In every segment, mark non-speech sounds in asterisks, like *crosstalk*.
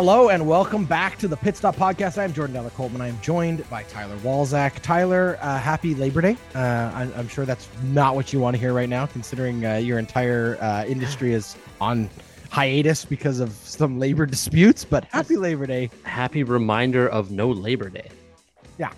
Hello and welcome back to the Pit Stop Podcast. I am Jordan Della Coltman. I am joined by Tyler Walzak. Tyler, uh, happy Labor Day. Uh, I, am sure that's not what you want to hear right now, considering uh, your entire uh, industry is on hiatus because of some labor disputes. But happy Labor Day. Happy reminder of no Labor Day. Yeah.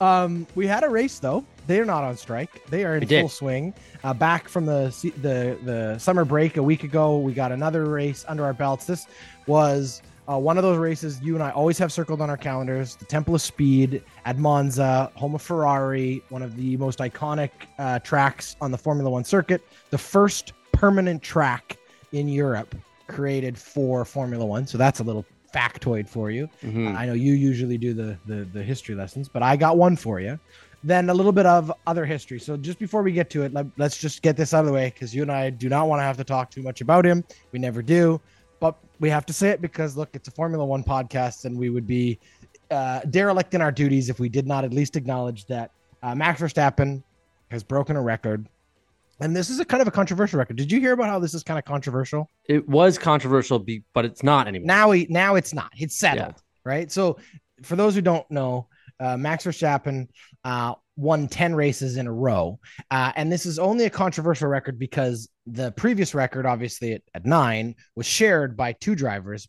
Um, we had a race though. They are not on strike. They are in we full did. swing. Uh, back from the the the summer break a week ago, we got another race under our belts. This was uh, one of those races you and I always have circled on our calendars the Temple of Speed at Monza, home of Ferrari, one of the most iconic uh, tracks on the Formula One circuit, the first permanent track in Europe created for Formula One. So that's a little factoid for you. Mm-hmm. I know you usually do the, the, the history lessons, but I got one for you. Then a little bit of other history. So just before we get to it, let, let's just get this out of the way because you and I do not want to have to talk too much about him. We never do but we have to say it because look, it's a Formula One podcast, and we would be uh, derelict in our duties if we did not at least acknowledge that uh, Max Verstappen has broken a record. And this is a kind of a controversial record. Did you hear about how this is kind of controversial? It was controversial, but it's not anymore. Now, he, now it's not. It's settled, yeah. right? So, for those who don't know, uh, Max Verstappen uh, won 10 races in a row. Uh, and this is only a controversial record because the previous record, obviously at, at nine, was shared by two drivers.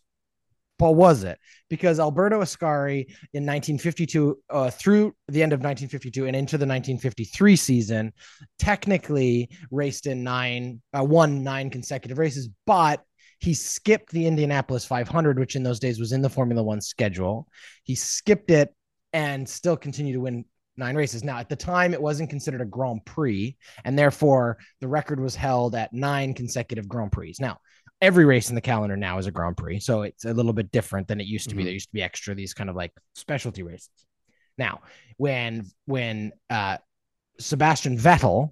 But was it? Because Alberto Ascari in 1952 uh, through the end of 1952 and into the 1953 season technically raced in nine, uh, won nine consecutive races, but he skipped the Indianapolis 500, which in those days was in the Formula One schedule. He skipped it and still continue to win nine races. Now, at the time, it wasn't considered a Grand Prix, and therefore the record was held at nine consecutive Grand Prix. Now, every race in the calendar now is a Grand Prix, so it's a little bit different than it used to mm-hmm. be. There used to be extra these kind of like specialty races. Now, when when uh, Sebastian Vettel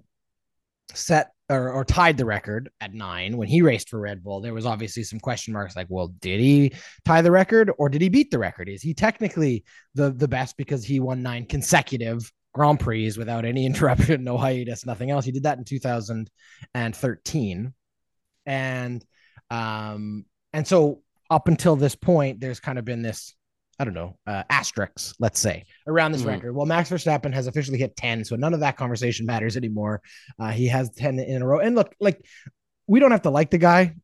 set or, or tied the record at nine when he raced for Red Bull, there was obviously some question marks like, well, did he tie the record or did he beat the record? Is he technically the the best because he won nine consecutive Grand Prix without any *laughs* interruption, no hiatus, nothing else? He did that in 2013. And um and so up until this point, there's kind of been this I don't know, uh, asterisks, let's say, around this mm-hmm. record. Well, Max Verstappen has officially hit 10, so none of that conversation matters anymore. Uh, he has 10 in a row. And look, like, we don't have to like the guy,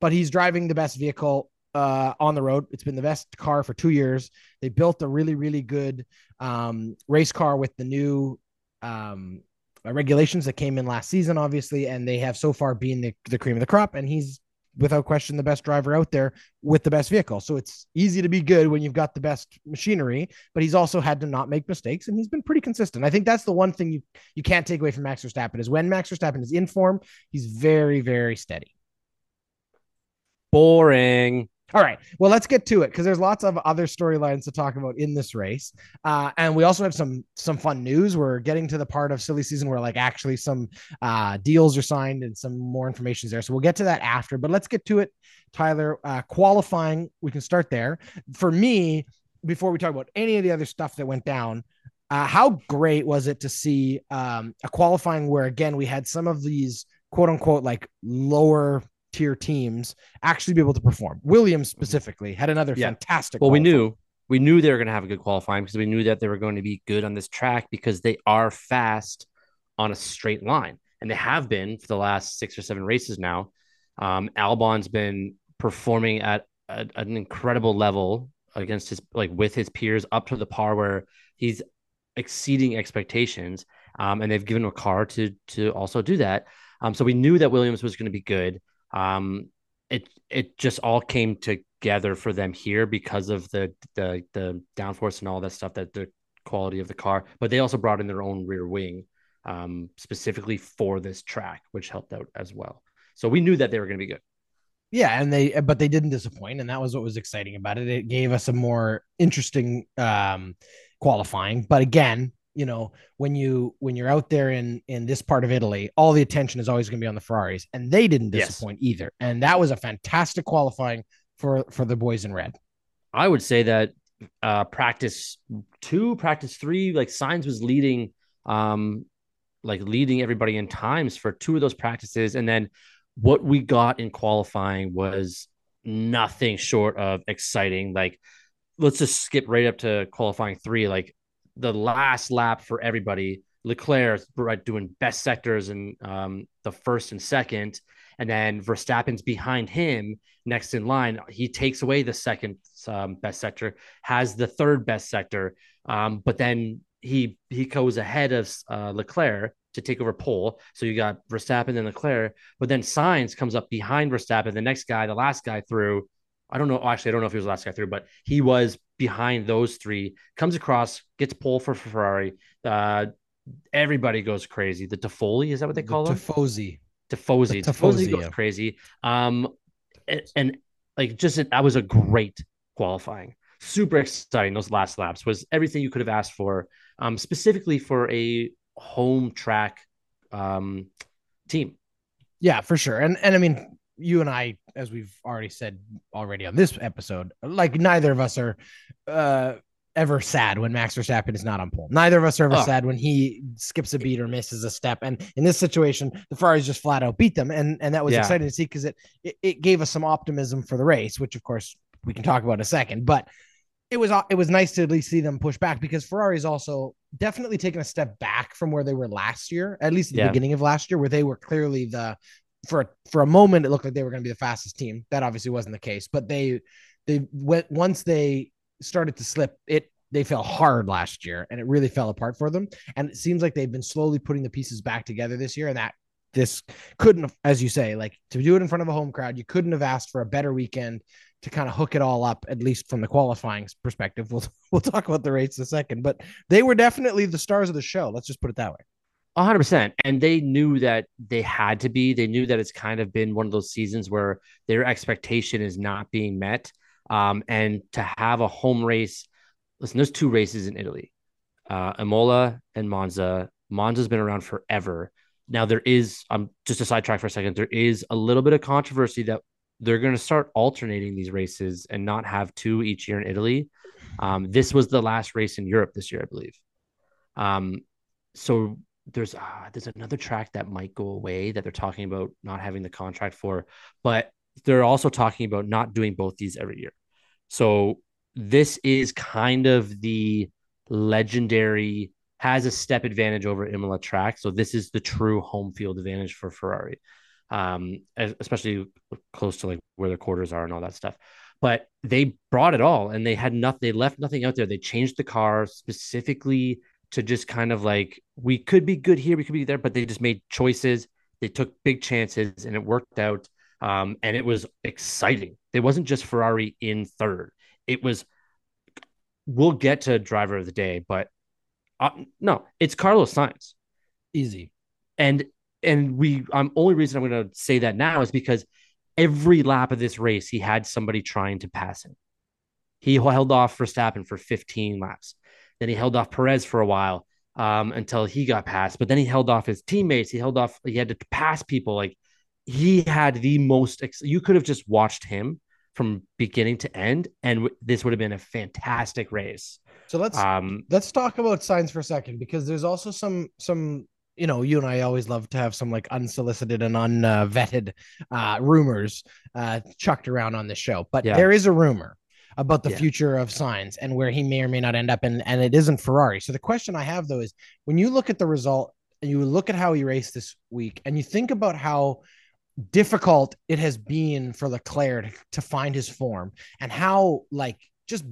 but he's driving the best vehicle uh, on the road. It's been the best car for two years. They built a really, really good um, race car with the new um, regulations that came in last season, obviously, and they have so far been the, the cream of the crop. And he's without question the best driver out there with the best vehicle. So it's easy to be good when you've got the best machinery, but he's also had to not make mistakes and he's been pretty consistent. I think that's the one thing you you can't take away from Max Verstappen is when Max Verstappen is in form, he's very very steady. Boring. All right. Well, let's get to it because there's lots of other storylines to talk about in this race, uh, and we also have some some fun news. We're getting to the part of silly season where like actually some uh, deals are signed and some more information is there. So we'll get to that after. But let's get to it, Tyler. Uh, qualifying, we can start there. For me, before we talk about any of the other stuff that went down, uh, how great was it to see um, a qualifying where again we had some of these quote unquote like lower tier teams actually be able to perform. Williams specifically had another yeah. fantastic. Well, we knew we knew they were going to have a good qualifying because we knew that they were going to be good on this track because they are fast on a straight line, and they have been for the last six or seven races now. Um, Albon's been performing at a, an incredible level against his like with his peers up to the par where he's exceeding expectations. Um, and they've given him a car to to also do that. Um, so we knew that Williams was going to be good. Um, it it just all came together for them here because of the the the downforce and all that stuff that the quality of the car. But they also brought in their own rear wing um, specifically for this track, which helped out as well. So we knew that they were going to be good. Yeah, and they but they didn't disappoint, and that was what was exciting about it. It gave us a more interesting um, qualifying. But again, you know when you when you're out there in in this part of Italy, all the attention is always going to be on the Ferraris, and they didn't disappoint yes. either. And that was a fantastic qualifying for for the boys in red. I would say that uh practice two, practice three, like Sainz was leading, um, like leading everybody in times for two of those practices, and then what we got in qualifying was nothing short of exciting. Like, let's just skip right up to qualifying three. Like the last lap for everybody, Leclerc right, doing best sectors and um, the first and second, and then Verstappen's behind him next in line. He takes away the second um, best sector, has the third best sector, um, but then he he goes ahead of uh, Leclerc to take over pole. So you got Verstappen and Leclerc, but then Sainz comes up behind Verstappen, the next guy, the last guy through. I don't know. Actually, I don't know if he was the last guy through, but he was behind those three. Comes across, gets pole for Ferrari. Uh, everybody goes crazy. The Toffoli is that what they call the him? Tifosi. Tifosi. Tifosi goes yeah. crazy. Um, and, and like just that was a great qualifying. Super exciting. Those last laps was everything you could have asked for. Um, specifically for a home track um team. Yeah, for sure. And and I mean, you and I, as we've already said already on this episode, like neither of us are uh ever sad when Max Verstappen is not on pole. Neither of us are ever oh. sad when he skips a beat or misses a step. And in this situation, the Ferraris just flat out beat them, and and that was yeah. exciting to see because it, it it gave us some optimism for the race, which of course we can talk about in a second. But it was it was nice to at least see them push back because Ferrari's also definitely taken a step back from where they were last year, at least at the yeah. beginning of last year, where they were clearly the for for a moment it looked like they were going to be the fastest team. That obviously wasn't the case, but they they went once they started to slip, it they fell hard last year and it really fell apart for them. And it seems like they've been slowly putting the pieces back together this year. And that this couldn't, as you say, like to do it in front of a home crowd, you couldn't have asked for a better weekend to kind of hook it all up, at least from the qualifying perspective. We'll *laughs* we'll talk about the race in a second, but they were definitely the stars of the show. Let's just put it that way. 100%. And they knew that they had to be. They knew that it's kind of been one of those seasons where their expectation is not being met. Um, and to have a home race, listen, there's two races in Italy uh, Imola and Monza. Monza's been around forever. Now, there is, I'm um, just a sidetrack for a second, there is a little bit of controversy that they're going to start alternating these races and not have two each year in Italy. Um, this was the last race in Europe this year, I believe. Um, so there's uh, there's another track that might go away that they're talking about not having the contract for, but they're also talking about not doing both these every year. So this is kind of the legendary has a step advantage over Imola track. So this is the true home field advantage for Ferrari um, especially close to like where the quarters are and all that stuff. But they brought it all and they had nothing, they left nothing out there. They changed the car specifically to just kind of like, we could be good here, we could be there, but they just made choices. They took big chances and it worked out. Um, and it was exciting. It wasn't just Ferrari in third, it was, we'll get to driver of the day, but uh, no, it's Carlos Sainz. Easy. And and we I'm um, only reason I'm going to say that now is because every lap of this race he had somebody trying to pass him. He held off Verstappen for 15 laps. Then he held off Perez for a while um, until he got passed. But then he held off his teammates. He held off. He had to pass people. Like he had the most. Ex- you could have just watched him from beginning to end, and w- this would have been a fantastic race. So let's um, let's talk about Sainz for a second because there's also some some you know, you and I always love to have some like unsolicited and unvetted uh, rumors uh, chucked around on this show. But yeah. there is a rumor about the yeah. future of Sainz and where he may or may not end up, and and it isn't Ferrari. So the question I have though is, when you look at the result and you look at how he raced this week, and you think about how difficult it has been for Leclerc to, to find his form, and how like just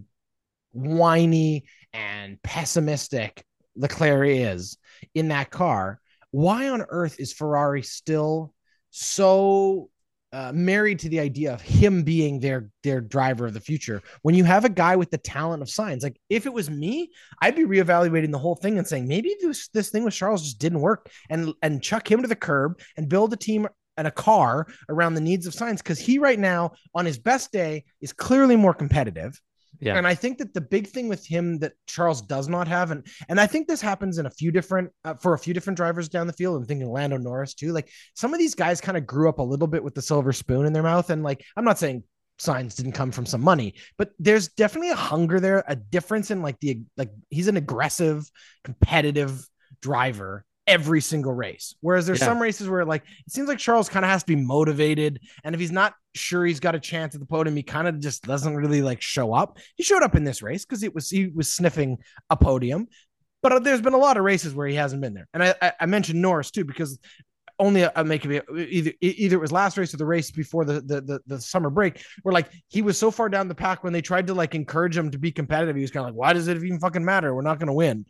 whiny and pessimistic Leclerc is in that car, why on earth is Ferrari still so uh, married to the idea of him being their their driver of the future. When you have a guy with the talent of Sainz like if it was me i'd be reevaluating the whole thing and saying maybe this this thing with charles just didn't work and and chuck him to the curb and build a team and a car around the needs of Sainz because he right now on his best day is clearly more competitive yeah. And I think that the big thing with him that Charles does not have, and and I think this happens in a few different uh, for a few different drivers down the field. I'm thinking Lando Norris too. Like some of these guys kind of grew up a little bit with the silver spoon in their mouth, and like I'm not saying Sainz didn't come from some money, but there's definitely a hunger there, a difference in like the like he's an aggressive, competitive driver every single race. Whereas there's Yeah. some races where like it seems like Charles kind of has to be motivated, and if he's not sure he's got a chance at the podium, he kind of just doesn't really like show up. He showed up in this race because it was he was sniffing a podium, but uh, there's been a lot of races where he hasn't been there. And I I, I mentioned Norris too because only a, a make it either either it was last race or the race before the, the the the summer break where like he was so far down the pack when they tried to like encourage him to be competitive he was kind of like why does it even fucking matter we're not going to win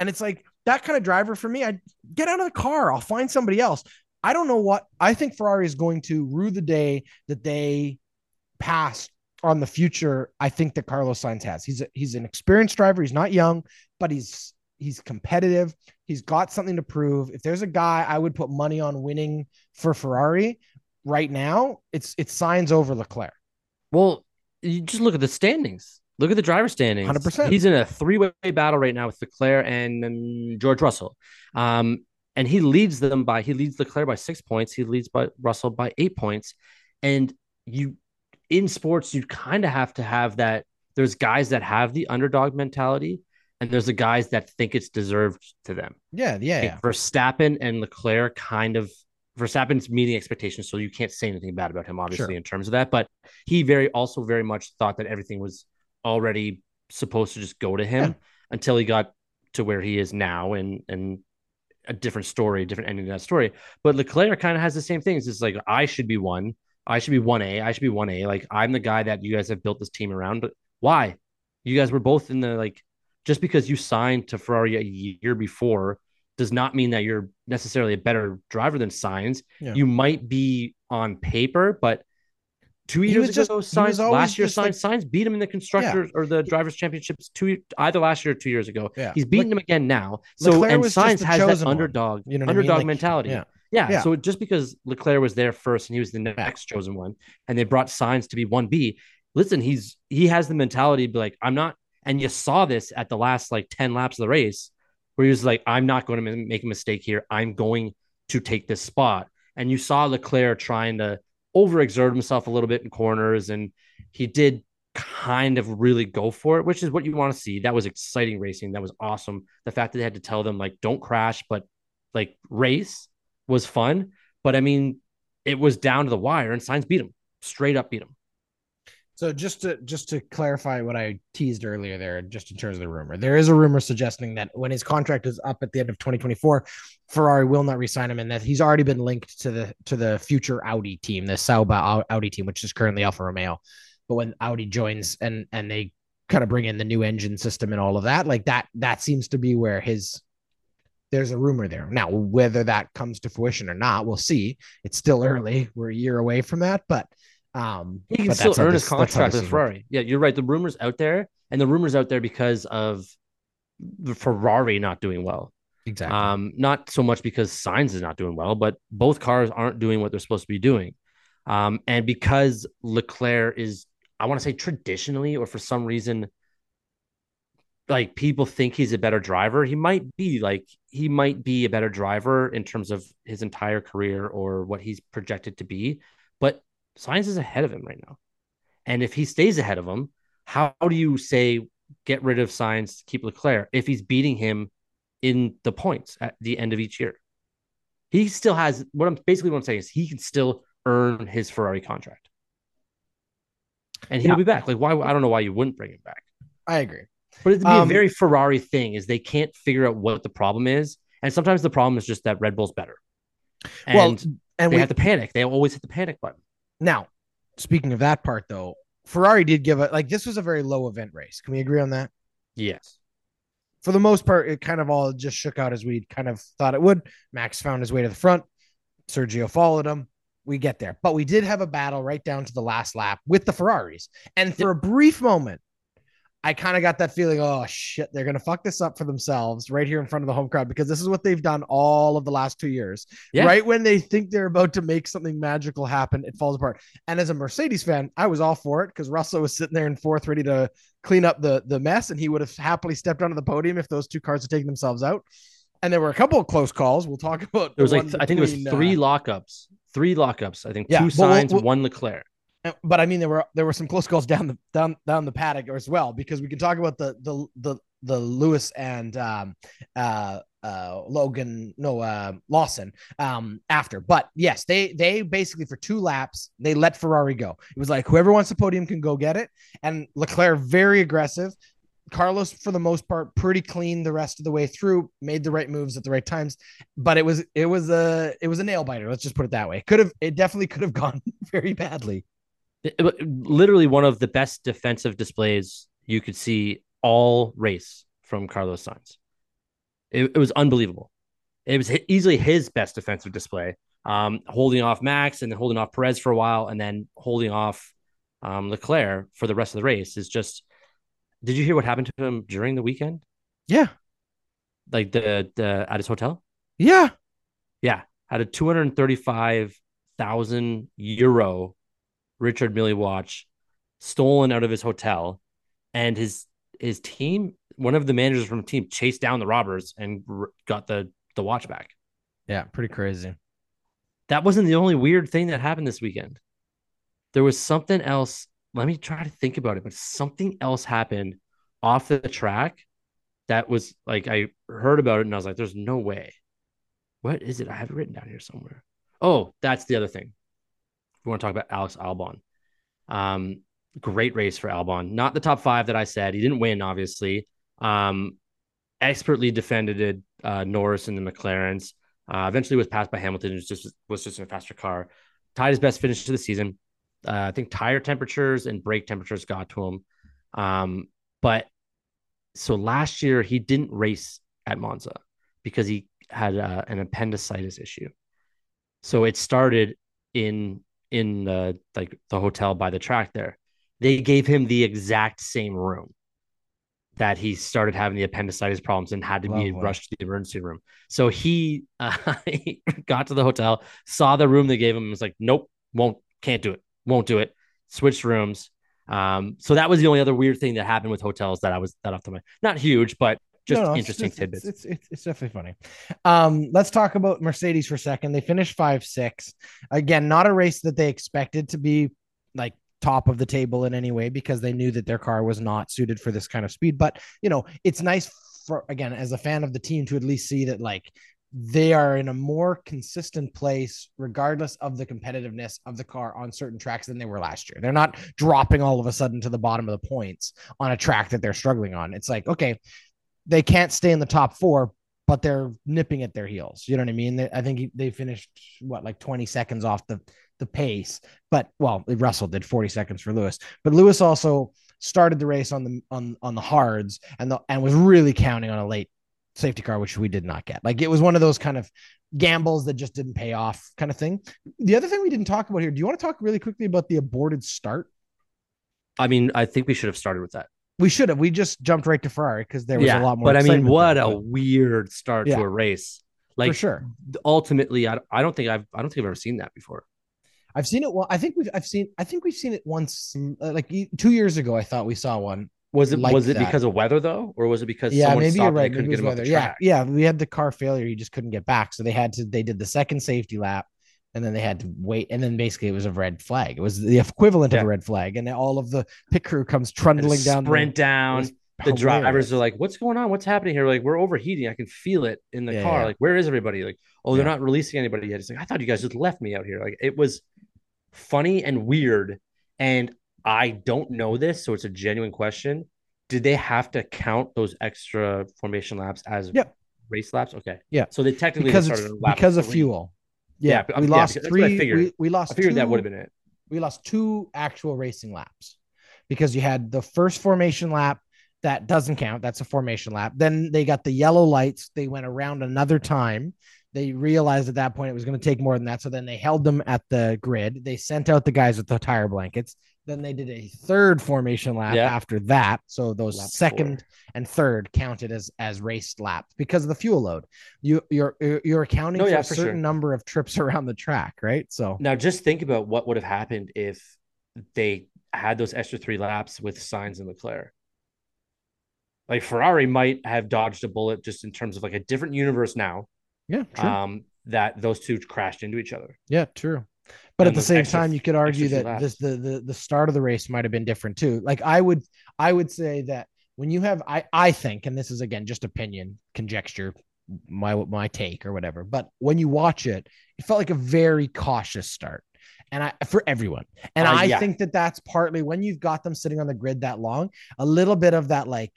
and it's like that kind of driver for me I get out of the car I'll find somebody else I don't know what I think Ferrari is going to rue the day that they pass on the future I think that Carlos Sainz has he's a, he's an experienced driver he's not young but he's he's competitive He's got something to prove. If there's a guy I would put money on winning for Ferrari right now, it's it's Sainz over Leclerc. Well, you just look at the standings. Look at the driver standings. 100%. He's in a three-way battle right now with Leclerc and um, George Russell. Um, and he leads them by he leads Leclerc by six points. He leads by Russell by eight points. And you in sports, you kind of have to have that. There's guys that have the underdog mentality, and there's the guys that think it's deserved to them. Yeah, yeah, Like, yeah. Verstappen and Leclerc kind of Verstappen's meeting expectations, so you can't say anything bad about him, obviously, Sure. in terms of that. But he very also very much thought that everything was already supposed to just go to him Yeah. until he got to where he is now and and a different story, a different ending to that story. But Leclerc kind of has the same things. It's like I should be one, I should be one A, I should be one A. Like I'm the guy that you guys have built this team around. But why? You guys were both in the like just because you signed to Ferrari a year before does not mean that you're necessarily a better driver than Sainz. Yeah. You might be on paper, but two He years just- ago, was Sainz last year, Sainz like- Sainz beat him in the constructors or the drivers' championships two either last year or two years ago. Yeah. He's beating Le- him again now. So Leclerc and Sainz has that one. underdog You know what I mean? underdog Like, mentality. yeah. Yeah. Yeah. So just because Leclerc was there first and he was the next chosen one, and they brought Sainz to be one B, listen, he's he has the mentality to be like, I'm not. And you saw this at the last like ten laps of the race, where he was like, I'm not going to make a mistake here. I'm going to take this spot. And you saw Leclerc trying to overexert himself a little bit in corners, and he did kind of really go for it, which is what you want to see. That was exciting racing. That was awesome. The fact that they had to tell them like, don't crash, but like race was fun. But I mean, it was down to the wire, and Sainz beat him straight up beat him. So just to just to clarify what I teased earlier there, just in terms of the rumor, there is a rumor suggesting that when his contract is up at the end of 2024, Ferrari will not resign him, and that he's already been linked to the to the future Audi team, the Sauber Audi team, which is currently Alfa Romeo. But when Audi joins and and they kind of bring in the new engine system and all of that, like that that seems to be where his there's a rumor there. Now, whether that comes to fruition or not, we'll see. It's still early. We're a year away from that, but um, He can still earn his contract with Ferrari. Yeah, you're right. The rumors out there, and the rumors out there because of the Ferrari not doing well. Exactly. Um, not so much because Sainz is not doing well, but both cars aren't doing what they're supposed to be doing. Um, and because Leclerc is, I want to say traditionally, or for some reason, like people think he's a better driver. He might be like he might be a better driver in terms of his entire career or what he's projected to be, but Sainz is ahead of him right now. And if he stays ahead of him, how do you say get rid of Sainz, keep Leclerc if he's beating him in the points at the end of each year? He still has what I'm basically what I'm saying is he can still earn his Ferrari contract. And he'll Yeah. be back. Like why I don't know why you wouldn't bring him back. I agree. But it'd be Um, a very Ferrari thing is they can't figure out what the problem is. And sometimes the problem is just that Red Bull's better. And well, and they we have to panic. They always hit the panic button. Now speaking of that part though, Ferrari did give a like this was a very low event race. Can we agree on that? Yes. For the most part, it kind of all just shook out as we kind of thought it would. Max found his way to the front. Sergio followed him. We get there, but we did have a battle right down to the last lap with the Ferraris. And for a brief moment, I kind of got that feeling, oh shit, they're gonna fuck this up for themselves right here in front of the home crowd because this is what they've done all of the last two years. Yeah. Right when they think they're about to make something magical happen, it falls apart. And as a Mercedes fan, I was all for it because Russell was sitting there in fourth, ready to clean up the the mess, and he would have happily stepped onto the podium if those two cars had taken themselves out. And there were a couple of close calls. We'll talk about. There was the like th- I think it was three uh, lockups. Three lockups. I think Yeah, two but we'll- Sainz, we'll- one Leclerc. But I mean, there were there were some close calls down the down down the paddock as well because we can talk about the the the the Lewis and um uh uh Logan no uh Lawson um after. But yes, they they basically for two laps they let Ferrari go. It was like whoever wants the podium can go get it. And Leclerc very aggressive. Carlos, for the most part, pretty clean the rest of the way through, made the right moves at the right times. But it was it was a it was a nail biter. Let's just put it that way. Could have it definitely could have *laughs* gone very badly. It, it, literally one of the best defensive displays you could see all race from Carlos Sainz. It, it was unbelievable. It was easily his best defensive display, um, holding off Max and then holding off Perez for a while, and then holding off um, Leclerc for the rest of the race. Is just did you hear what happened to him during the weekend? Yeah. Like the the at his hotel? Yeah. Yeah. Had a 235,000 euro Richard Mille watch stolen out of his hotel and his his team, one of the managers from the team chased down the robbers and r- got the the watch back. Yeah, pretty crazy. That wasn't the only weird thing that happened this weekend. There was something else let me try to think about it. But something else happened off the track that was like I heard about it and I was like, there's no way. What is it? I have it written down here somewhere. Oh, that's the other thing. We want to talk about Alex Albon. Um, great race for Albon. Not the top five that I said. He didn't win, obviously. Um, expertly defended uh, Norris and the McLarens. Uh, eventually was passed by Hamilton. Was just was just in a faster car. Tied his best finish to the season uh, I think tire temperatures and brake temperatures got to him. Um, but so last year he didn't race at Monza because he had uh, an appendicitis issue. So it started in in the like the hotel by the track there. They gave him the exact same room that he started having the appendicitis problems and had to Lovely. be rushed to the emergency room. So he, uh, *laughs* he got to the hotel, saw the room they gave him, and was like, "Nope, won't, can't do it won't do it. Switched rooms. Um, so that was the only other weird thing that happened with hotels that I was that off the mind. Not huge, but just no, no, interesting it's, tidbits. It's, it's, it's definitely funny. Um, let's talk about Mercedes for a second. They finished five six. Again, not a race that they expected to be like top of the table in any way because they knew that their car was not suited for this kind of speed. But you know, it's nice for again as a fan of the team to at least see that like they are in a more consistent place, regardless of the competitiveness of the car on certain tracks than they were last year. They're not dropping all of a sudden to the bottom of the points on a track that they're struggling on. It's like, okay, they can't stay in the top four, but they're nipping at their heels. You know what I mean? They, I think they finished what, like 20 seconds off the, the pace, but well, Russell did 40 seconds for Lewis, but Lewis also started the race on the on on the hards and the and was really counting on a late safety car, which we did not get. Like it was one of those kind of gambles that just didn't pay off kind of thing. The other thing we didn't talk about here, do you want to talk really quickly about the aborted start? I mean, I think we should have started with that. We should have. We just jumped right to Ferrari because there was yeah, a lot more. But I mean, what there, a but... weird start yeah. to a race. Like For sure. Ultimately, I, I don't think I've I don't think I've ever seen that before. I've seen it. Well, I think we've I've seen I think we've seen it once. Uh, like two years ago, I thought we saw one was it like was it that. because of weather though, or was it because yeah maybe you're right maybe it was weather yeah yeah we had the car failure he just couldn't get back so they had to they did the second safety lap and then they had to wait and then basically it was a red flag it was the equivalent yeah. of a red flag and all of the pit crew comes trundling down sprint the, down the drivers are like what's going on what's happening here like we're overheating I can feel it in the yeah, car yeah. like where is everybody like oh they're not releasing anybody yet it's like I thought you guys just left me out here like it was funny and weird and I don't know this, so it's a genuine question. Did they have to count those extra formation laps as yep. race laps? Okay. Yeah. So they technically because, they because of fuel. Yeah. yeah we lost yeah, three. We, we, lost I figured two, that would have been it. We lost two actual racing laps because you had the first formation lap that doesn't count. That's a formation lap. Then they got the yellow lights. They went around another time they realized at that point it was going to take more than that. So then they held them at the grid. They sent out the guys with the tire blankets. Then they did a third formation lap yeah. after that. So those lap second four. and third counted as as race laps because of the fuel load. You you're you're accounting no, for yeah, a certain sure. number of trips *laughs* around the track, right? So now just think about what would have happened if they had those extra three laps with Sainz and Leclerc. Like Ferrari might have dodged a bullet just in terms of like a different universe now yeah. True. Um, that those two crashed into each other. Yeah, true. But at the same time, you could argue that this the, the the start of the race might have been different too. Like I would I would say that when you have I I think, and this is again just opinion, conjecture, my my take or whatever. But when you watch it, it felt like a very cautious start. And I for everyone, and uh, I yeah. think that that's partly when you've got them sitting on the grid that long, a little bit of that like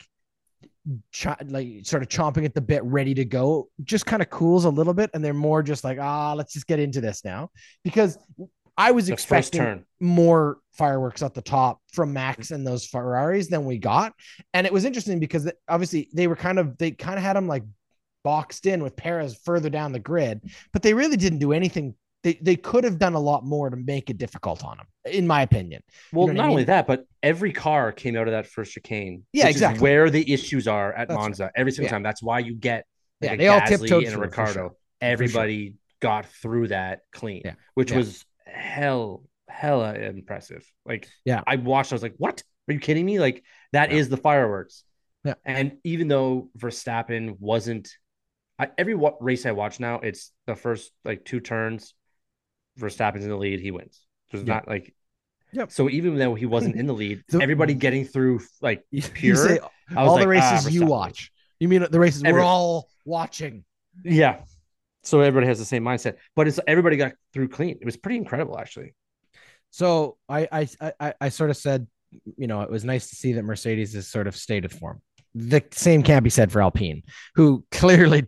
ch- like sort of chomping at the bit, ready to go, just kind of cools a little bit, and they're more just like, ah, let's just get into this now, because I was the expecting more fireworks at the top from Max and those Ferraris than we got, and it was interesting because obviously they were kind of they kind of had them like boxed in with Perez further down the grid, but they really didn't do anything they, they could have done a lot more to make it difficult on them, in my opinion. Well, you know not I mean? only that, but every car came out of that first chicane. Yeah, exactly. where the issues are at That's Monza right. every single yeah. time. That's why you get like yeah, they all tiptoed and a Ricardo. Sure. Everybody sure. got through that clean, yeah. which yeah. was hell hella impressive. Like, yeah, I watched. I was like, "What? Are you kidding me? Like, that is the fireworks." Yeah. And even though Verstappen wasn't, I, every race I watch now, it's the first like two turns Verstappen's in the lead, he wins. There's not like Yep. So even though he wasn't in the lead, everybody getting through like pure. Say, all like, the races ah, you watch. You mean the races we're all watching? Yeah. So everybody has the same mindset, but it's everybody got through clean. It was pretty incredible, actually. So I I I, I sort of said, you know, it was nice to see that Mercedes is sort of state of form. The same can't be said for Alpine, who clearly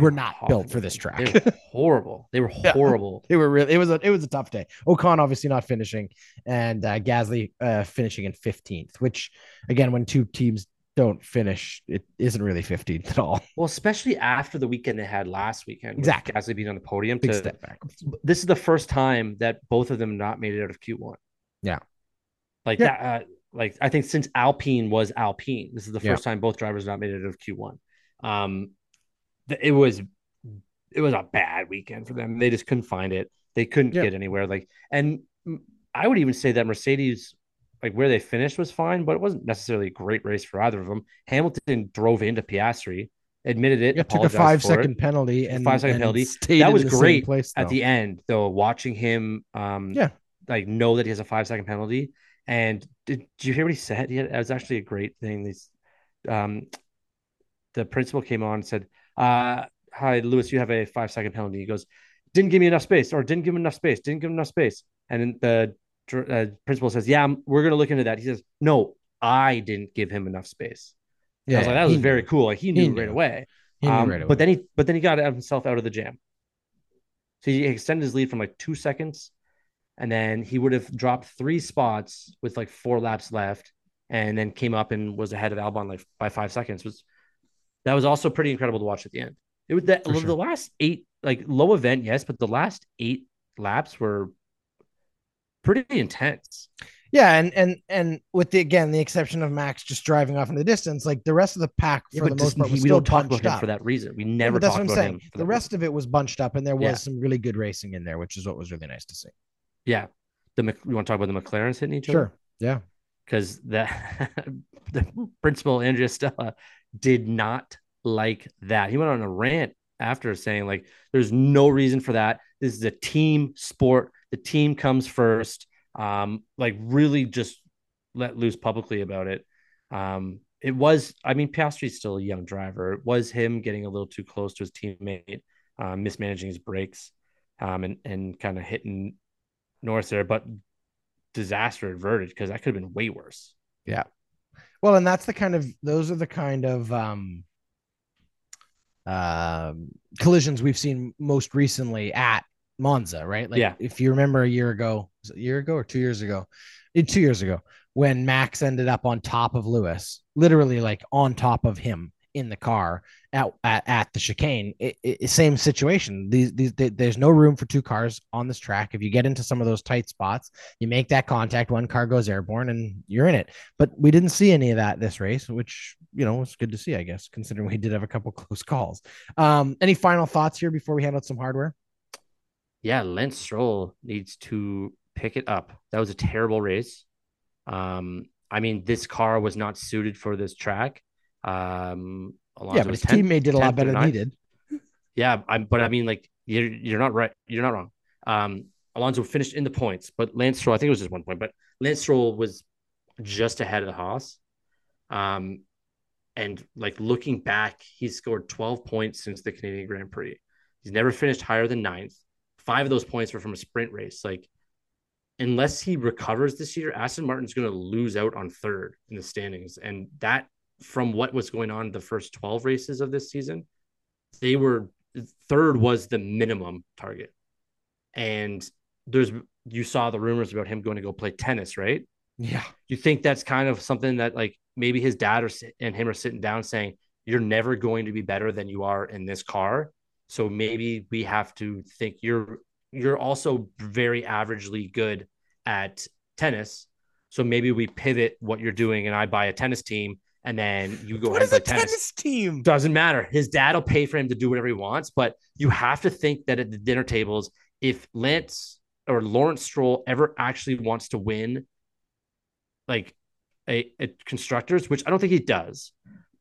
were not built for this track. They were horrible. They were *laughs* horrible. Yeah, they were really. It was a it was a tough day. Ocon obviously not finishing, and uh, Gasly uh, finishing in fifteenth. Which again, when two teams don't finish, it isn't really fifteenth at all. Well, especially after the weekend they had last weekend. Exactly. Gasly being on the podium. Big to, step back. This is the first time that both of them not made it out of Q one. Yeah. Like yeah. that. Uh, like I think since Alpine was Alpine, this is the first yeah. time both drivers not made it out of Q one. Um, it was it was a bad weekend for them. They just couldn't find it. They couldn't yeah. get anywhere. Like, and I would even say that Mercedes, like where they finished, was fine, but it wasn't necessarily a great race for either of them. Hamilton drove into Piastri, admitted it, yeah, took a five second it. penalty and five second and penalty. That was great place, at the end, though. Watching him, um, yeah, like know that he has a five second penalty. And did, did you hear what he said? Had, it was actually a great thing. These, um, the principal came on and said, uh, hi, Lewis, you have a five second penalty. He goes, didn't give me enough space or didn't give him enough space, didn't give him enough space. And the uh, principal says, yeah, we're going to look into that. He says, no, I didn't give him enough space. Yeah, I was like, that was very knew. cool. Like he knew, he knew. right away. He um, right away. But then he, but then he got himself out of the jam. So he extended his lead from like two seconds, and then he would have dropped three spots with like four laps left, and then came up and was ahead of Albon like by five seconds. Was that was also pretty incredible to watch at the end. It was the, sure. the last eight, like low event, yes, but the last eight laps were pretty intense. Yeah, and and and with the again the exception of Max just driving off in the distance, like the rest of the pack for yeah, the most part was we still don't talk about him for that reason. We never. Yeah, that's what I'm saying. The rest reason. of it was bunched up, and there was yeah. some really good racing in there, which is what was really nice to see. Yeah, the you want to talk about the McLarens hitting each sure. other? Sure. Yeah, because that *laughs* the principal Andrea Stella did not like that. He went on a rant after saying like there's no reason for that. This is a team sport. The team comes first. Um, like really just let loose publicly about it. Um, it was, I mean, Piastri's still a young driver. It was him getting a little too close to his teammate, uh, mismanaging his brakes, um, and and kind of hitting Norris there, but disaster averted because that could have been way worse. Yeah. Well, and that's the kind of those are the kind of um um, collisions we've seen most recently at Monza, right? Like, yeah. if you remember a year ago, a year ago or two years ago, eh, two years ago, when Max ended up on top of Lewis, literally like on top of him in the car at at, at the chicane. It, it, same situation. These, these they, there's no room for two cars on this track. If you get into some of those tight spots, you make that contact. One car goes airborne, and you're in it. But we didn't see any of that this race, which you know was good to see, I guess, considering we did have a couple *laughs* close calls. Um, any final thoughts here before we hand out some hardware? Yeah, Lance Stroll needs to pick it up. That was a terrible race. Um, I mean, this car was not suited for this track. Um, Alonso yeah, but his 10th, teammate did a lot better than he did. Yeah, I'm, but I mean, like you're you're not right. You're not wrong. Um, Alonso finished in the points, but Lance Stroll, I think it was just one point, but Lance Stroll was just ahead of the Haas. Um, And like looking back, he's scored 12 points since the Canadian Grand Prix. He's never finished higher than ninth. Five of those points were from a sprint race. Like, unless he recovers this year, Aston Martin's going to lose out on third in the standings. And that, from what was going on the first 12 races of this season, they were third was the minimum target. And there's, you saw the rumors about him going to go play tennis, right? Yeah. You think that's kind of something that like maybe his dad or and him are sitting down saying, you're never going to be better than you are in this car. So maybe we have to think you're you're also very averagely good at tennis. So maybe we pivot what you're doing and I buy a tennis team and then you go what ahead and play tennis. tennis team? Doesn't matter. His dad will pay for him to do whatever he wants, but you have to think that at the dinner tables, if Lance or Lawrence Stroll ever actually wants to win like a, a constructors, which I don't think he does,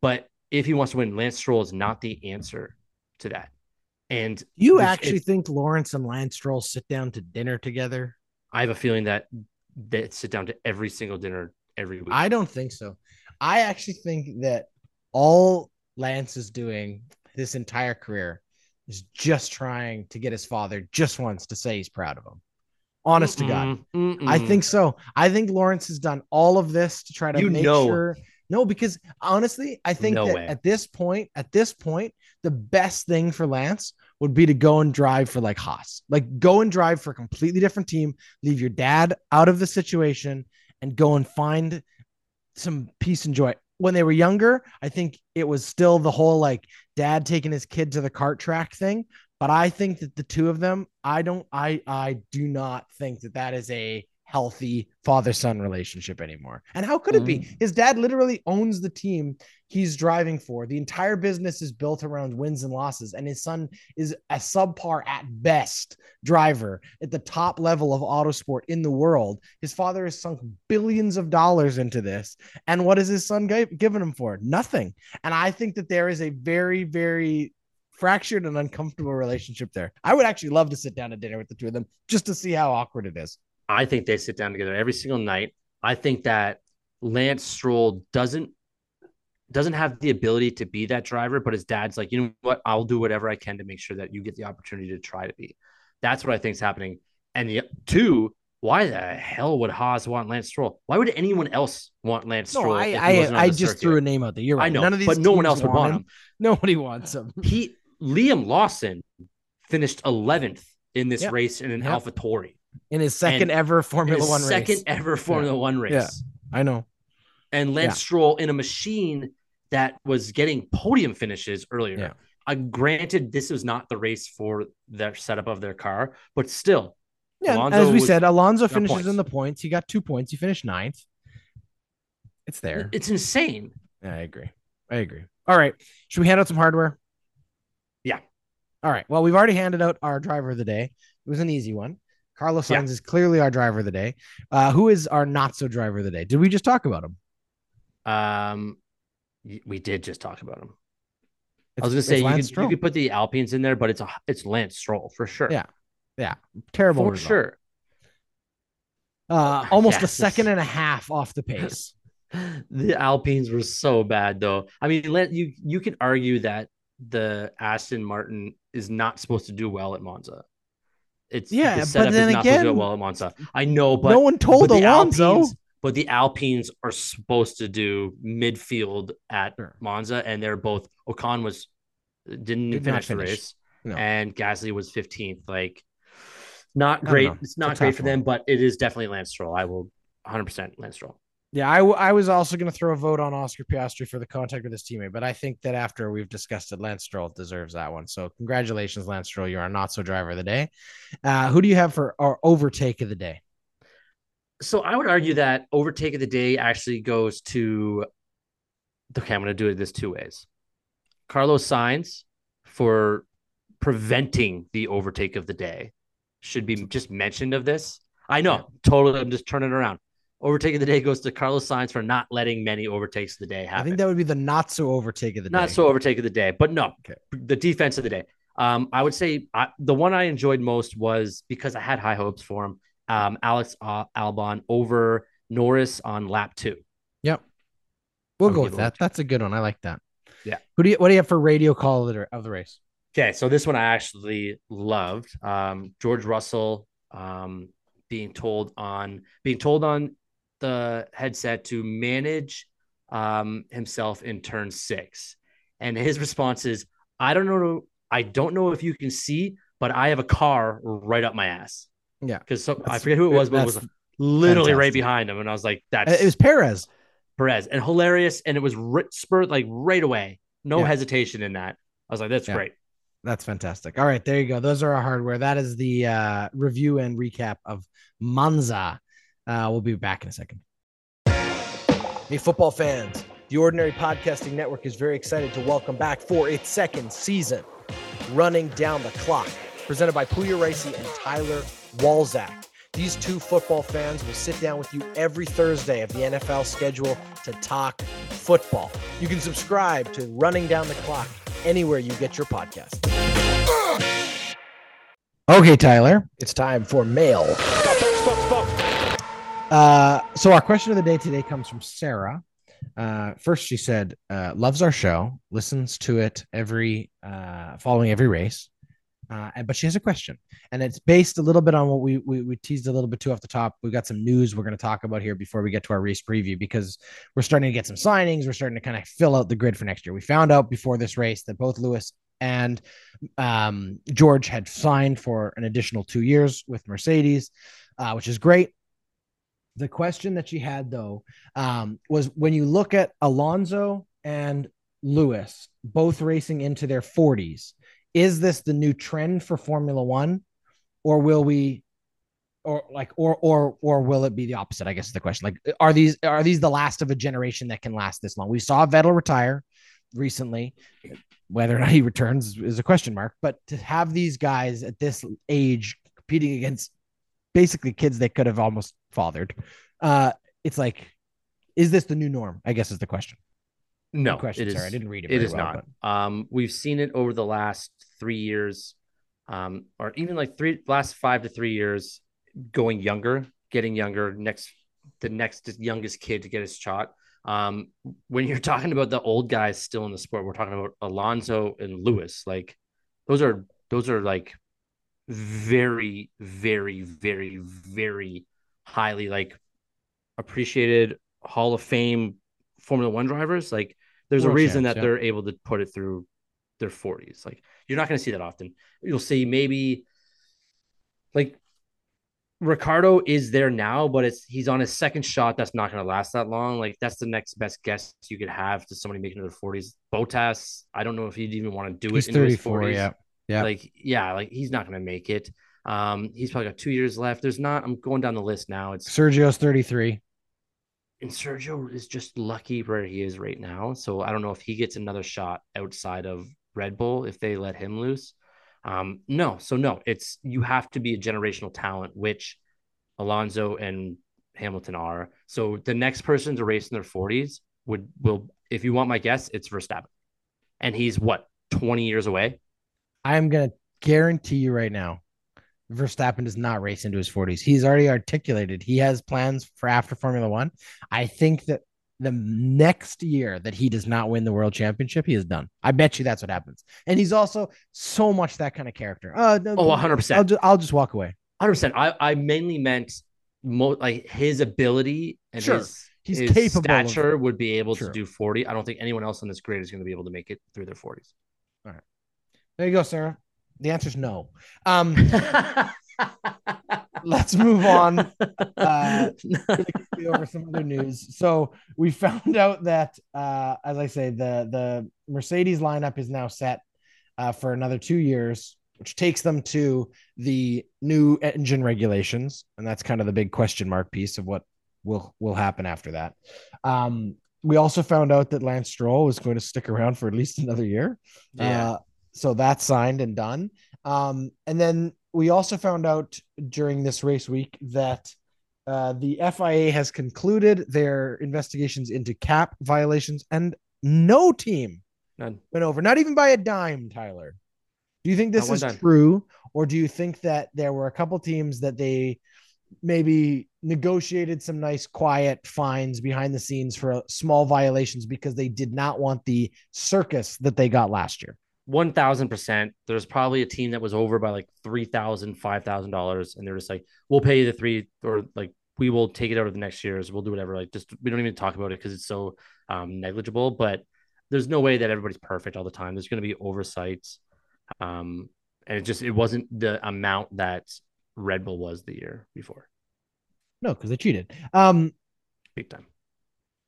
but if he wants to win, Lance Stroll is not the answer to that. And you actually think Lawrence and Lance Stroll sit down to dinner together? I have a feeling that they sit down to every single dinner every week. I don't think so. I actually think that all Lance is doing this entire career is just trying to get his father just once to say he's proud of him. Honest mm-mm, to God. Mm-mm. I think so. I think Lawrence has done all of this to try to you make know. sure. No, because honestly, I think no that way. at this point, at this point, the best thing for Lance would be to go and drive for like Haas. Like go and drive for a completely different team, leave your dad out of the situation and go and find some peace and joy. When they were younger, I think it was still the whole like dad taking his kid to the cart track thing, but I think that the two of them, I don't, I, I do not think that that is a healthy father son relationship anymore. And how could it be? Mm. His dad literally owns the team he's driving for. The entire business is built around wins and losses, and his son is a subpar at best driver at the top level of autosport in the world. His father has sunk billions of dollars into this. And what is his son giving him for? Nothing. And I think that there is a very, very fractured and uncomfortable relationship there. I would actually love to sit down to dinner with the two of them just to see how awkward it is. I think they sit down together every single night. I think that Lance Stroll doesn't doesn't have the ability to be that driver, but his dad's like, you know what? I'll do whatever I can to make sure that you get the opportunity to try to be. That's what I think is happening. And the two, why the hell would Haas want Lance Stroll? Why would anyone else want Lance no, Stroll? I I, I just circuit? threw a name out there. You're right. I know, None of these but no one else would want him. him. *laughs* Nobody wants him. He Liam Lawson finished 11th in this yep. race in an yep. AlphaTauri in his second ever Formula One second race. Second ever Formula yeah. One race. Yeah, I know. And Lance yeah. Stroll in a machine that was getting podium finishes earlier. Yeah. Uh, granted, this was not the race for their setup of their car, but still. Yeah, Alonso as we said, Alonso finishes points. in the points. He got two points. He finished ninth. It's there. It's insane. Yeah, I agree. I agree. All right. Should we hand out some hardware? Yeah. All right. Well, we've already handed out our driver of the day. It was an easy one. Carlos Sainz yeah. is clearly our driver of the day. Uh, who is our not so driver of the day? Did we just talk about him? Um, we did just talk about him. It's, I was gonna say you could, you could, put the Alpines in there, but it's a it's Lance Stroll for sure. Yeah, yeah, terrible for result. sure. Uh, *laughs* almost yes. a second and a half off the pace. *laughs* the Alpines were so bad, though. I mean, let you you could argue that the Aston Martin is not supposed to do well at Monza. It's yeah, the but then again, well at Monza. I know, but no one told Alonso. Alpines, but the Alpines are supposed to do midfield at. Monza, and they're both. Ocon was didn't Did finish, finish the race, no. and Gasly was 15th. Like, not great. It's not it's great for one. them, but it is definitely Lance Stroll. I will 100 percent Lance Stroll. Yeah, I, w- I was also going to throw a vote on Oscar Piastri for the contact with his teammate, but I think that after we've discussed it, Lance Stroll deserves that one. So congratulations, Lance Stroll. You're our not so driver of the day. Uh, who do you have for our overtake of the day? So I would argue that overtake of the day actually goes to. Okay, I'm going to do it this two ways. Carlos Sainz for preventing the overtake of the day should be just mentioned of this. I know, totally. I'm just turning around. Overtake of the day goes to Carlos Sainz for not letting many overtakes of the day happen. I think that would be the not so overtake of the not day. Not so overtake of the day, but no, okay. the defense of the day. Um, I would say I, the one I enjoyed most was because I had high hopes for him. Um, Alex uh, Albon over Norris on lap two. Yep. We'll go with that. That's a good one. I like that. Yeah. Who do you what do you have for radio call of the, of the race? Okay, so this one I actually loved. Um, George Russell um, being told on being told on the headset to manage um, himself in turn six, and his response is, "I don't know. I don't know if you can see, but I have a car right up my ass." Yeah, because so, I forget who it was, but it was literally fantastic. right behind him, and I was like, "That's it was Perez." Perez and hilarious, and it was spurred like right away, no yeah. hesitation in that. I was like, "That's yeah. great." That's fantastic. All right, there you go. Those are our hardware. That is the uh, review and recap of Monza. Uh, we'll be back in a second. Hey, football fans. The Ordinary Podcasting Network is very excited to welcome back for its second season, Running Down the Clock, presented by Puya Ricey and Tyler Walzak. These two football fans will sit down with you every Thursday of the NFL schedule to talk football. You can subscribe to Running Down the Clock anywhere you get your podcast. Okay, Tyler, it's time for mail. Uh, so our question of the day today comes from Sarah. Uh, first, she said, uh, loves our show, listens to it every, uh, following every race. Uh, but she has a question, and it's based a little bit on what we, we, we teased a little bit too off the top. We've got some news we're going to talk about here before we get to our race preview because we're starting to get some signings. We're starting to kind of fill out the grid for next year. We found out before this race that both Lewis and um, George had signed for an additional two years with Mercedes, uh, which is great. The question that she had though um, was when you look at Alonso and Lewis both racing into their 40s is this the new trend for Formula One, or will we, or like, or or or will it be the opposite? I guess is the question. Like, are these are these the last of a generation that can last this long? We saw Vettel retire recently. Whether or not he returns is a question mark. But to have these guys at this age competing against basically kids they could have almost fathered, uh, it's like, is this the new norm? I guess is the question. No, question. Sorry, I didn't read it. It is well, not. But... Um, we've seen it over the last three years, um, or even like three last five to three years, going younger, getting younger. Next, the next youngest kid to get his shot. Um, when you're *laughs* talking about the old guys still in the sport, we're talking about Alonso and Lewis. Like those are those are like very, very, very, very highly like appreciated Hall of Fame Formula One drivers. Like there's World a reason champs, that yeah. they're able to put it through their 40s. Like you're not going to see that often. You'll see maybe like Ricciardo is there now, but it's he's on his second shot. That's not going to last that long. Like that's the next best guess you could have to somebody making their 40s. Bottas, I don't know if he'd even want to do he's it. He's 34. Yeah, yeah. Like yeah, like he's not going to make it. Um, he's probably got two years left. There's not. I'm going down the list now. It's Sergio's 33 and Sergio is just lucky where he is right now. So I don't know if he gets another shot outside of Red Bull if they let him loose. Um, no, so no, it's you have to be a generational talent, which Alonso and Hamilton are. So the next person to race in their 40s would will, if you want my guess, it's Verstappen, and he's what 20 years away. I am gonna guarantee you right now, Verstappen does not race into his 40s. He's already articulated he has plans for after Formula One. I think that the next year that he does not win the world championship, he is done. I bet you that's what happens. And he's also so much that kind of character. Uh, oh, 100%. I'll just, I'll just walk away. 100%. I, I mainly meant mo- like his ability and sure. his, he's his capable stature would be able sure. to do 40. I don't think anyone else in this grid is going to be able to make it through their 40s. All right. There you go, Sarah. The answer is no. Um, let's move on uh, *laughs* over some other news. So we found *laughs* out that, uh, as I say, the the Mercedes lineup is now set uh, for another two years, which takes them to the new engine regulations, and that's kind of the big question mark piece of what will will happen after that. Um, we also found out that Lance Stroll was going to stick around for at least another year. Yeah. Uh, so that's signed and done. Um, and then we also found out during this race week that uh, the FIA has concluded their investigations into cap violations, and no team None. went over, not even by a dime. Tyler, do you think this is true, or do you think that there were a couple teams that they maybe negotiated some nice quiet fines behind the scenes for small violations because they did not want the circus that they got last year. 1000%. There's probably a team that was over by like $3,000, $5,000. And they're just like, we'll pay you the three or like, we will take it out of the next years. We'll do whatever. Like, just we don't even talk about it because it's so um, negligible. But there's no way that everybody's perfect all the time. There's going to be oversights. Um, and it just, it wasn't the amount that Red Bull was the year before. No, because they cheated. Um, Big time.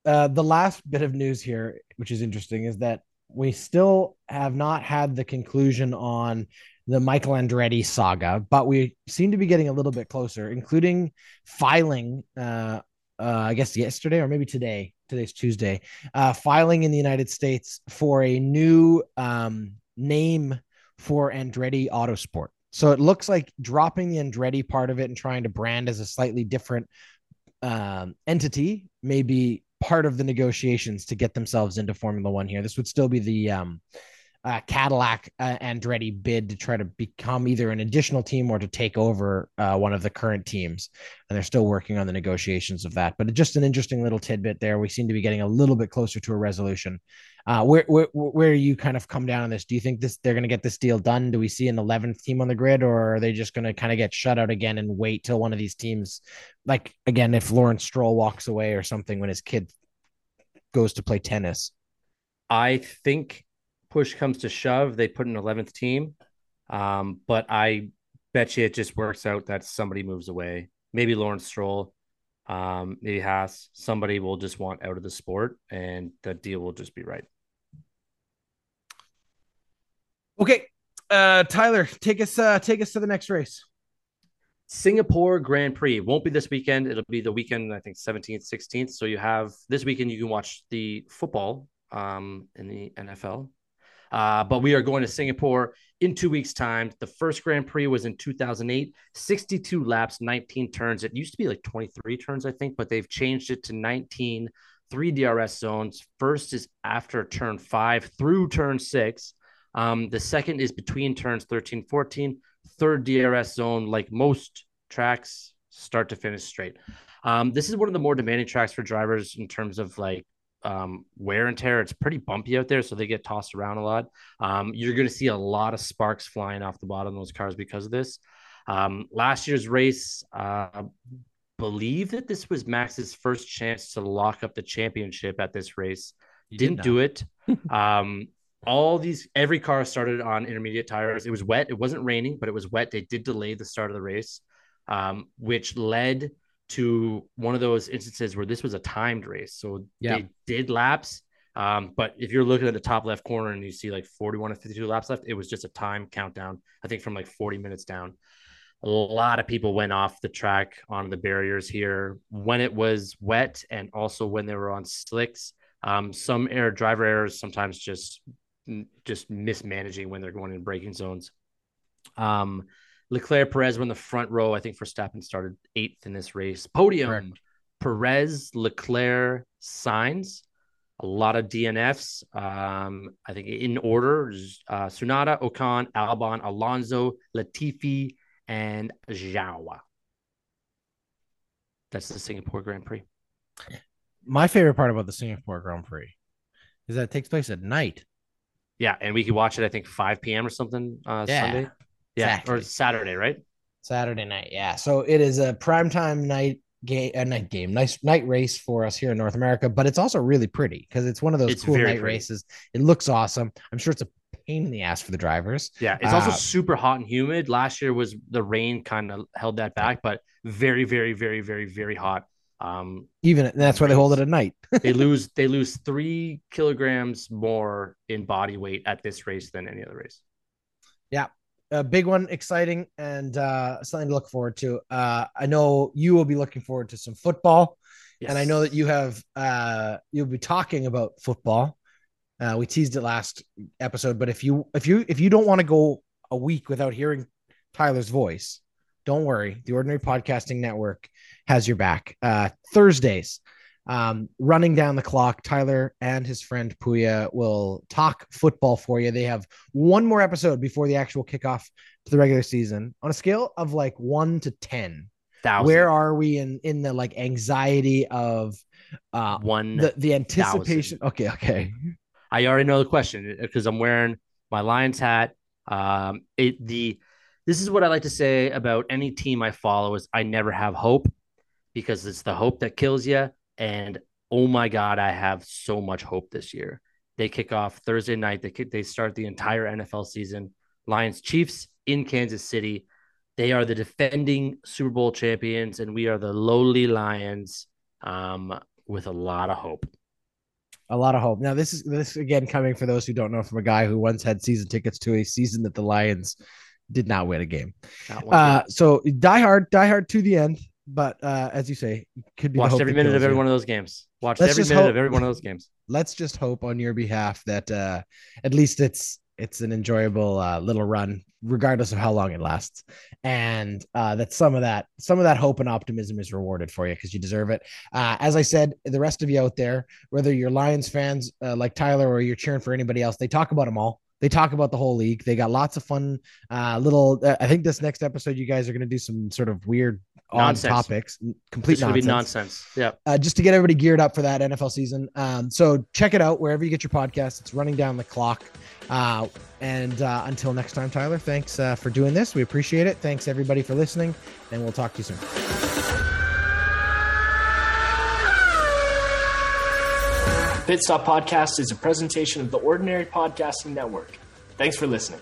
Uh, the last bit of news here, which is interesting, is that we still have not had the conclusion on the Michael Andretti saga, but we seem to be getting a little bit closer, including filing, uh, uh, I guess yesterday or maybe today. Today's Tuesday. Uh, filing in the United States for a new um, name for Andretti Autosport. So it looks like dropping the Andretti part of it and trying to brand as a slightly different um, entity may be part of the negotiations to get themselves into Formula One here. This would still be the um, uh, Cadillac uh, Andretti bid to try to become either an additional team or to take over uh, one of the current teams. And they're still working on the negotiations of that. But just an interesting little tidbit there. We seem to be getting a little bit closer to a resolution. Uh, where, where where you kind of come down on this? Do you think this they're going to get this deal done? Do we see an 11th team on the grid, or are they just going to kind of get shut out again and wait till one of these teams, like again, if Lawrence Stroll walks away or something when his kid goes to play tennis? I think push comes to shove, they put an 11th team. Um, but I bet you it just works out that somebody moves away. Maybe Lawrence Stroll, um, maybe Haas. Somebody will just want out of the sport, and the deal will just be right. Okay, uh, Tyler, take us uh, take us to the next race. Singapore Grand Prix won't be this weekend. It'll be the weekend, I think, 17th, 16th. So you have this weekend, you can watch the football um, in the NFL. Uh, but we are going to Singapore in two weeks' time. The first Grand Prix was in 2008, 62 laps, 19 turns. It used to be like 23 turns, I think, but they've changed it to 19, three DRS zones. First is after turn five through turn six. Um, the second is between turns 13, 14. Third DRS zone, like most tracks, start to finish straight. Um, this is one of the more demanding tracks for drivers in terms of like um, wear and tear. It's pretty bumpy out there, so they get tossed around a lot. Um, you're going to see a lot of sparks flying off the bottom of those cars because of this. Um, last year's race, uh, believe that this was Max's first chance to lock up the championship at this race. Didn't do it. *laughs* um, all these every car started on intermediate tires. It was wet. It wasn't raining, but it was wet. They did delay the start of the race, um, which led to one of those instances where this was a timed race. So yeah. they did laps. Um, but if you're looking at the top left corner and you see like 41 to 52 laps left, it was just a time countdown. I think from like 40 minutes down. A lot of people went off the track on the barriers here when it was wet and also when they were on slicks. Um, some air driver errors sometimes just just mismanaging when they're going in braking zones. Um, Leclerc, Perez were in the front row. I think Verstappen started eighth in this race. Podium: Correct. Perez, Leclerc, Sainz. A lot of DNFs. Um, I think in order: uh, Tsunoda, Ocon, Albon, Alonso, Latifi, and Zhou. That's the Singapore Grand Prix. My favorite part about the Singapore Grand Prix is that it takes place at night. Yeah, and we could watch it. I think 5 p.m. or something uh, yeah, Sunday. Yeah, exactly. or Saturday, right? Saturday night. Yeah, so it is a primetime night game, a night game, nice night race for us here in North America. But it's also really pretty because it's one of those it's cool night pretty. races. It looks awesome. I'm sure it's a pain in the ass for the drivers. Yeah, it's uh, also super hot and humid. Last year was the rain kind of held that back, but very, very, very, very, very hot. Um, even that's why they hold it at night. *laughs* they lose they lose three kilograms more in body weight at this race than any other race. Yeah, a big one, exciting, and uh, something to look forward to. Uh, I know you will be looking forward to some football, yes. and I know that you have uh, you'll be talking about football. Uh, we teased it last episode, but if you if you if you don't want to go a week without hearing Tyler's voice, don't worry. The Ordinary Podcasting Network has your back. Uh, Thursdays, um, running down the clock, Tyler and his friend Puya will talk football for you. They have one more episode before the actual kickoff to the regular season. On a scale of like one to 10, Thousand. Where are we in in the like anxiety of uh one the the anticipation? Okay, okay. I already know the question because I'm wearing my Lions hat. Um, it the this is what I like to say about any team I follow is I never have hope because it's the hope that kills you. And oh my god, I have so much hope this year. They kick off Thursday night. They kick, they start the entire NFL season. Lions Chiefs in Kansas City. They are the defending Super Bowl champions, and we are the lowly Lions um, with a lot of hope. A lot of hope. Now, this is this again coming for those who don't know from a guy who once had season tickets to a season that the Lions did not win a game. Uh, so die hard, die hard to the end. But uh, as you say, could be watched every minute of every you. one of those games. Watched Let's every minute hope, of every one of those games. Let's just hope on your behalf that uh, at least it's it's an enjoyable uh, little run, regardless of how long it lasts, and uh, that some of that some of that hope and optimism is rewarded for you because you deserve it. Uh, as I said, the rest of you out there, whether you're Lions fans uh, like Tyler or you're cheering for anybody else, they talk about them all. They talk about the whole league. They got lots of fun uh, little. Uh, I think this next episode, you guys are going to do some sort of weird nonsense. topics, complete nonsense. nonsense. Yeah. Uh, just to get everybody geared up for that NFL season. Um, so check it out wherever you get your podcast. It's running down the clock. Uh, and uh, until next time, Tyler, thanks uh, for doing this. We appreciate it. Thanks everybody for listening, and we'll talk to you soon. Pit Stop Podcast is a presentation of the Ordinary Podcasting Network. Thanks for listening.